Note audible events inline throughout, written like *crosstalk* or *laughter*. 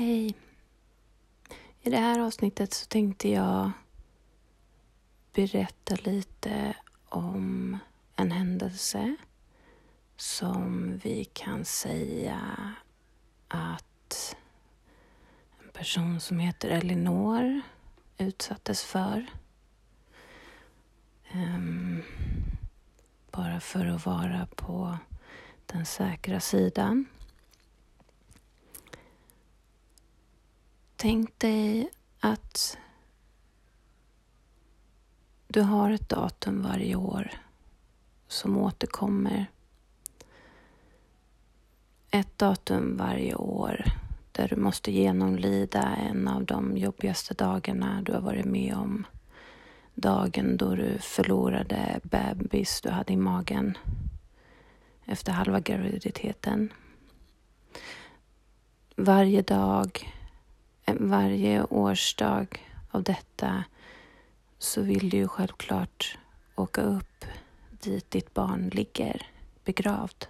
Hej! I det här avsnittet så tänkte jag berätta lite om en händelse som vi kan säga att en person som heter Elinor utsattes för. Um, bara för att vara på den säkra sidan. Tänk dig att du har ett datum varje år som återkommer. Ett datum varje år där du måste genomlida en av de jobbigaste dagarna du har varit med om. Dagen då du förlorade bebis du hade i magen efter halva graviditeten. Varje dag varje årsdag av detta så vill du ju självklart åka upp dit ditt barn ligger begravd.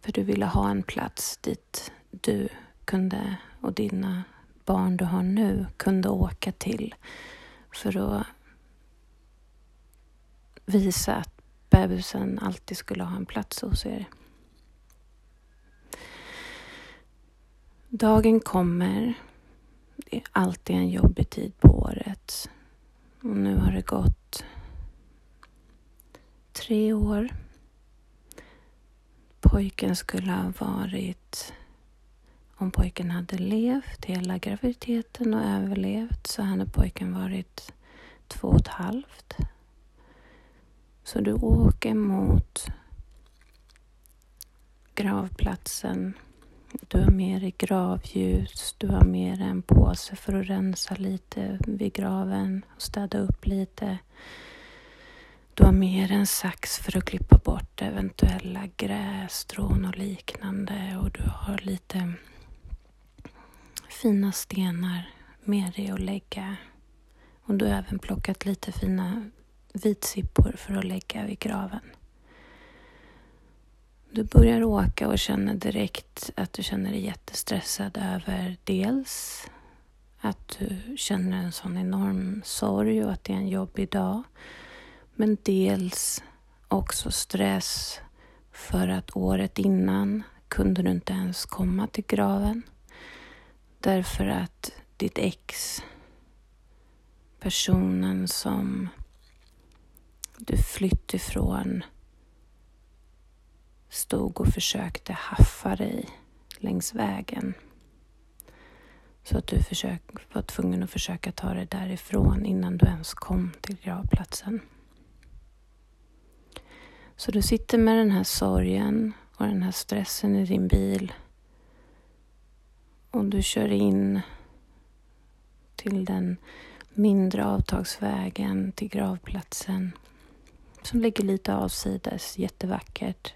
För du ville ha en plats dit du kunde och dina barn du har nu kunde åka till för att visa att bebisen alltid skulle ha en plats hos er. Dagen kommer. Det är alltid en jobbig tid på året. Och nu har det gått tre år. Pojken skulle ha varit, om pojken hade levt hela graviditeten och överlevt så hade pojken varit två och ett halvt. Så du åker mot gravplatsen du har med dig gravljus, du har med dig en påse för att rensa lite vid graven och städa upp lite. Du har med dig en sax för att klippa bort eventuella grässtrån och liknande och du har lite fina stenar med dig att lägga. Och du har även plockat lite fina vitsippor för att lägga vid graven. Du börjar åka och känner direkt att du känner dig jättestressad över dels att du känner en sån enorm sorg och att det är en jobbig dag. Men dels också stress för att året innan kunde du inte ens komma till graven. Därför att ditt ex, personen som du flytt ifrån, stod och försökte haffa dig längs vägen. Så att du försök, var tvungen att försöka ta dig därifrån innan du ens kom till gravplatsen. Så du sitter med den här sorgen och den här stressen i din bil och du kör in till den mindre avtagsvägen till gravplatsen som ligger lite avsides, jättevackert.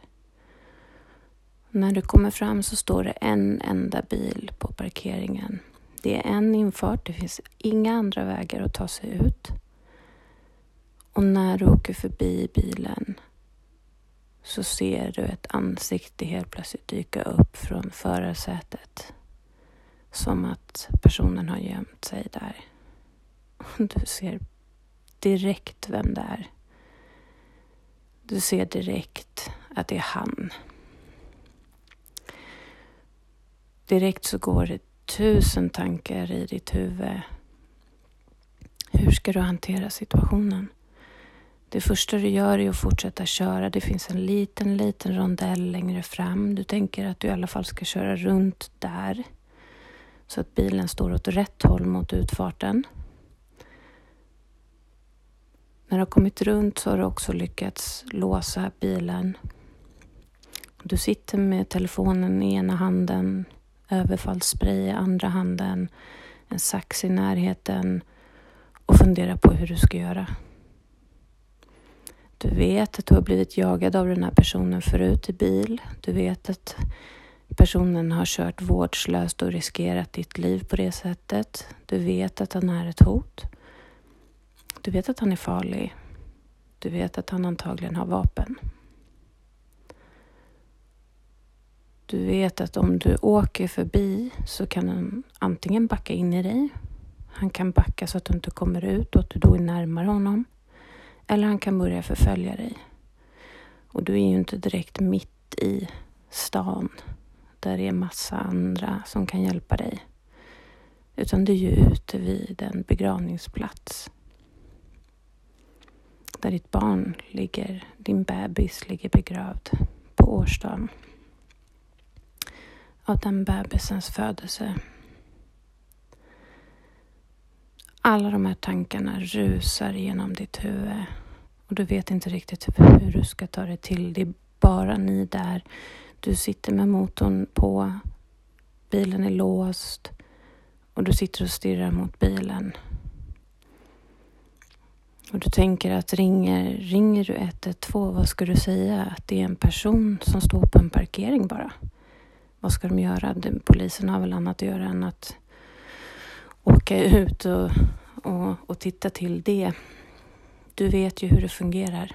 När du kommer fram så står det en enda bil på parkeringen. Det är en infart, det finns inga andra vägar att ta sig ut. Och när du åker förbi bilen så ser du ett ansikte helt plötsligt dyka upp från förarsätet. Som att personen har gömt sig där. Du ser direkt vem det är. Du ser direkt att det är han. Direkt så går det tusen tankar i ditt huvud. Hur ska du hantera situationen? Det första du gör är att fortsätta köra. Det finns en liten, liten rondell längre fram. Du tänker att du i alla fall ska köra runt där. Så att bilen står åt rätt håll mot utfarten. När du har kommit runt så har du också lyckats låsa bilen. Du sitter med telefonen i ena handen, överfallsspray i andra handen, en sax i närheten och fundera på hur du ska göra. Du vet att du har blivit jagad av den här personen förut i bil. Du vet att personen har kört vårdslöst och riskerat ditt liv på det sättet. Du vet att han är ett hot. Du vet att han är farlig. Du vet att han antagligen har vapen. Du vet att om du åker förbi så kan han antingen backa in i dig. Han kan backa så att du inte kommer ut och att du då är närmare honom. Eller han kan börja förfölja dig. Och du är ju inte direkt mitt i stan där det är massa andra som kan hjälpa dig. Utan du är ju ute vid en begravningsplats. Där ditt barn ligger, din bebis ligger begravd på årsdagen av den bebisens födelse. Alla de här tankarna rusar genom ditt huvud och du vet inte riktigt hur du ska ta dig till. Det är bara ni där. Du sitter med motorn på, bilen är låst och du sitter och stirrar mot bilen. Och du tänker att ringer, ringer du 112, vad ska du säga? Att det är en person som står på en parkering bara. Vad ska de göra? Polisen har väl annat att göra än att åka ut och, och, och titta till det. Du vet ju hur det fungerar.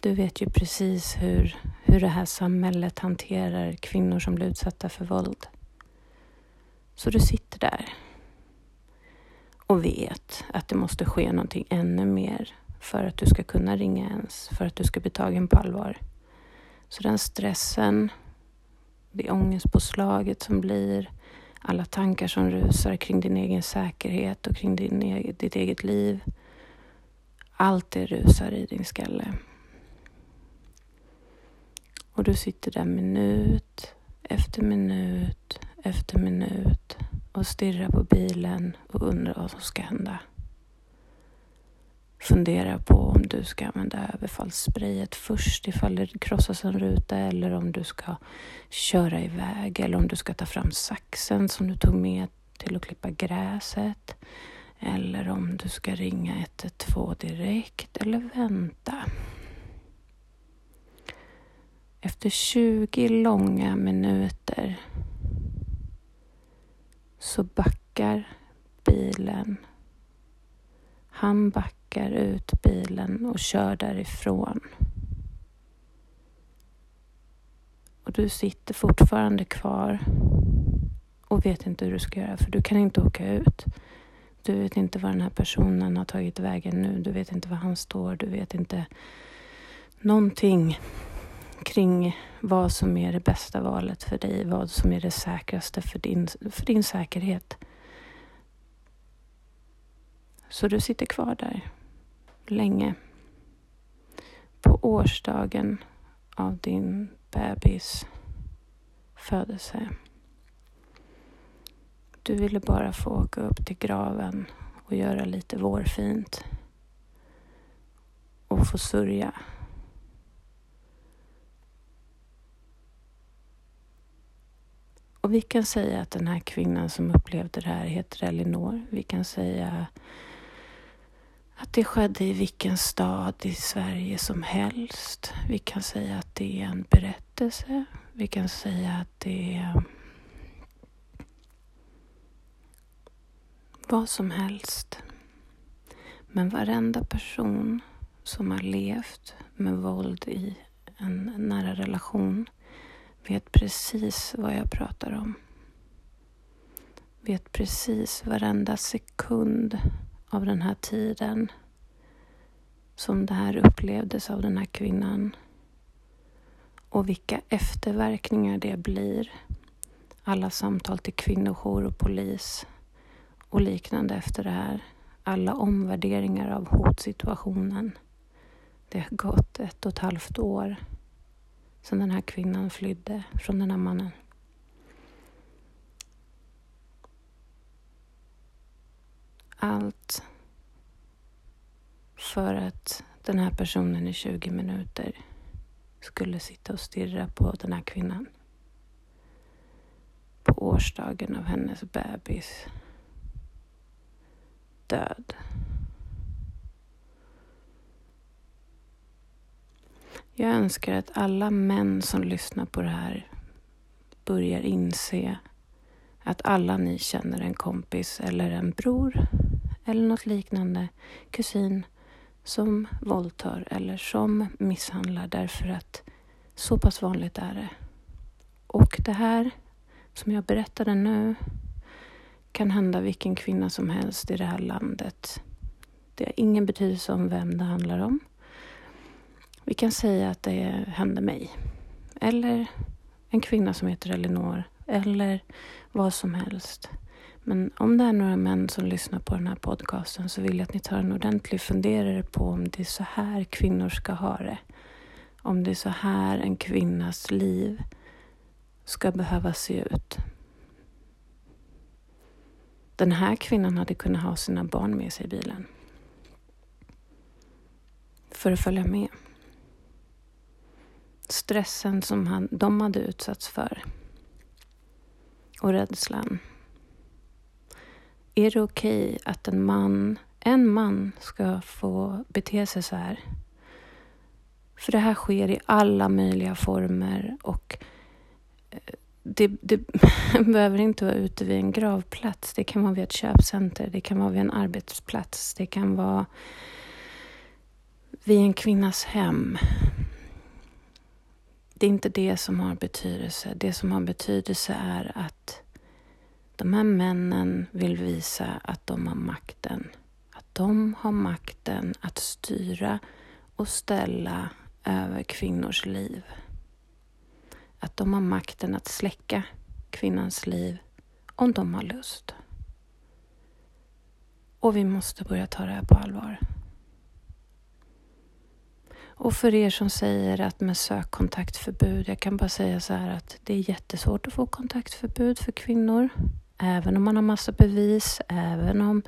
Du vet ju precis hur, hur det här samhället hanterar kvinnor som blir utsatta för våld. Så du sitter där och vet att det måste ske någonting ännu mer för att du ska kunna ringa ens, för att du ska bli tagen på allvar. Så den stressen, det är ångestpåslaget som blir, alla tankar som rusar kring din egen säkerhet och kring din, e-, ditt eget liv. Allt det rusar i din skalle. Och du sitter där minut efter minut efter minut och stirrar på bilen och undrar vad som ska hända. Fundera på om du ska använda överfallssprayet först ifall det krossas en ruta eller om du ska köra iväg eller om du ska ta fram saxen som du tog med till att klippa gräset. Eller om du ska ringa 112 direkt eller vänta. Efter 20 långa minuter så backar bilen. Han backar ut bilen och kör därifrån. Och du sitter fortfarande kvar och vet inte hur du ska göra för du kan inte åka ut. Du vet inte var den här personen har tagit vägen nu. Du vet inte var han står. Du vet inte någonting kring vad som är det bästa valet för dig, vad som är det säkraste för din, för din säkerhet. Så du sitter kvar där länge. På årsdagen av din bebis födelse. Du ville bara få åka upp till graven och göra lite vårfint och få sörja Och vi kan säga att den här kvinnan som upplevde det här heter Elinor. Vi kan säga att det skedde i vilken stad i Sverige som helst. Vi kan säga att det är en berättelse. Vi kan säga att det är vad som helst. Men varenda person som har levt med våld i en nära relation vet precis vad jag pratar om. Vet precis varenda sekund av den här tiden som det här upplevdes av den här kvinnan och vilka efterverkningar det blir. Alla samtal till kvinnojour och polis och liknande efter det här. Alla omvärderingar av hotsituationen. Det har gått ett och ett halvt år sedan den här kvinnan flydde från den här mannen. Allt för att den här personen i 20 minuter skulle sitta och stirra på den här kvinnan. På årsdagen av hennes bebis död. Jag önskar att alla män som lyssnar på det här börjar inse att alla ni känner en kompis eller en bror eller något liknande, kusin, som våldtar eller som misshandlar därför att så pass vanligt är det. Och det här som jag berättade nu kan hända vilken kvinna som helst i det här landet. Det har ingen betydelse om vem det handlar om. Vi kan säga att det hände mig. Eller en kvinna som heter Elinor. Eller vad som helst. Men om det är några män som lyssnar på den här podcasten så vill jag att ni tar en ordentlig funderare på om det är så här kvinnor ska ha det. Om det är så här en kvinnas liv ska behöva se ut. Den här kvinnan hade kunnat ha sina barn med sig i bilen. För att följa med. Stressen som han, de hade utsatts för. Och rädslan. Är det okej okay att en man, en man ska få bete sig så här? För det här sker i alla möjliga former och eh, det, det *laughs* behöver inte vara ute vid en gravplats. Det kan vara vid ett köpcenter, det kan vara vid en arbetsplats, det kan vara vid en kvinnas hem. Det är inte det som har betydelse. Det som har betydelse är att de här männen vill visa att de har makten. Att de har makten att styra och ställa över kvinnors liv. Att de har makten att släcka kvinnans liv om de har lust. Och vi måste börja ta det här på allvar. Och för er som säger att med sökkontaktförbud, jag kan bara säga så här att det är jättesvårt att få kontaktförbud för kvinnor. Även om man har massa bevis, även om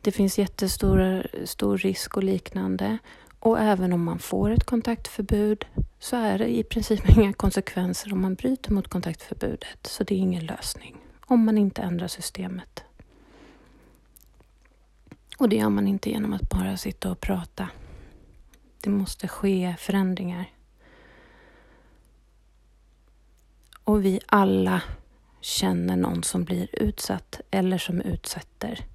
det finns jättestor stor risk och liknande. Och även om man får ett kontaktförbud så är det i princip *laughs* inga konsekvenser om man bryter mot kontaktförbudet. Så det är ingen lösning om man inte ändrar systemet. Och det gör man inte genom att bara sitta och prata. Det måste ske förändringar. Och vi alla känner någon som blir utsatt eller som utsätter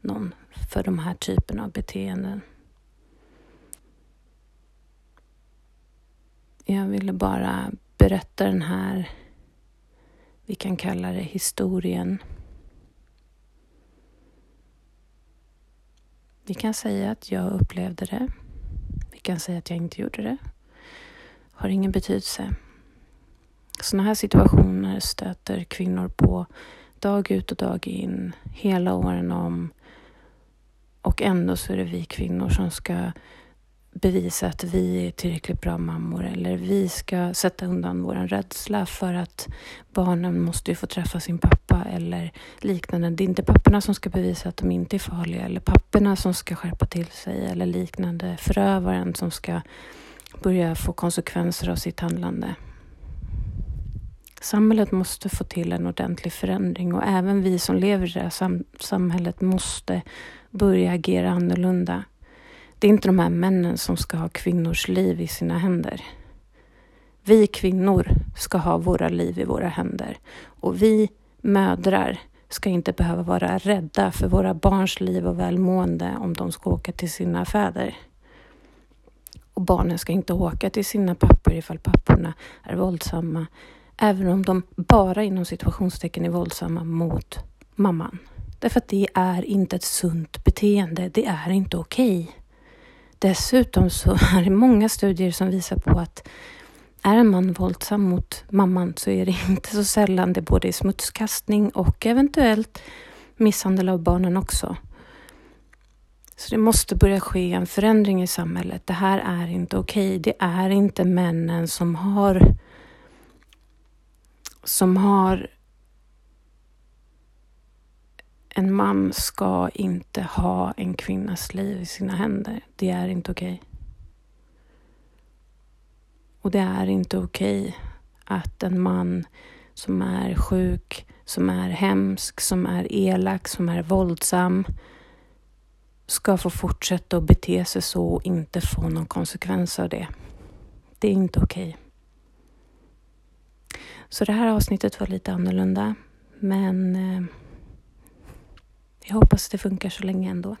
någon för de här typerna av beteenden. Jag ville bara berätta den här, vi kan kalla det historien. Vi kan säga att jag upplevde det. Vi kan säga att jag inte gjorde det. Har ingen betydelse. Sådana här situationer stöter kvinnor på dag ut och dag in, hela åren om. Och ändå så är det vi kvinnor som ska bevisa att vi är tillräckligt bra mammor eller vi ska sätta undan vår rädsla för att barnen måste ju få träffa sin pappa eller liknande. Det är inte papporna som ska bevisa att de inte är farliga eller papporna som ska skärpa till sig eller liknande. Förövaren som ska börja få konsekvenser av sitt handlande. Samhället måste få till en ordentlig förändring och även vi som lever i det här sam samhället måste börja agera annorlunda. Det är inte de här männen som ska ha kvinnors liv i sina händer. Vi kvinnor ska ha våra liv i våra händer och vi mödrar ska inte behöva vara rädda för våra barns liv och välmående om de ska åka till sina fäder. Och barnen ska inte åka till sina pappor ifall papporna är våldsamma Även om de bara inom situationstecken är våldsamma mot mamman. Därför att det är inte ett sunt beteende. Det är inte okej. Okay. Dessutom så *laughs* är det många studier som visar på att är en man våldsam mot mamman så är det inte så sällan det både är smutskastning och eventuellt misshandel av barnen också. Så det måste börja ske en förändring i samhället. Det här är inte okej. Okay. Det är inte männen som har som har en man ska inte ha en kvinnas liv i sina händer. Det är inte okej. Okay. Och det är inte okej okay att en man som är sjuk, som är hemsk, som är elak, som är våldsam ska få fortsätta att bete sig så och inte få någon konsekvens av det. Det är inte okej. Okay. Så det här avsnittet var lite annorlunda. Men eh, jag hoppas det funkar så länge ändå.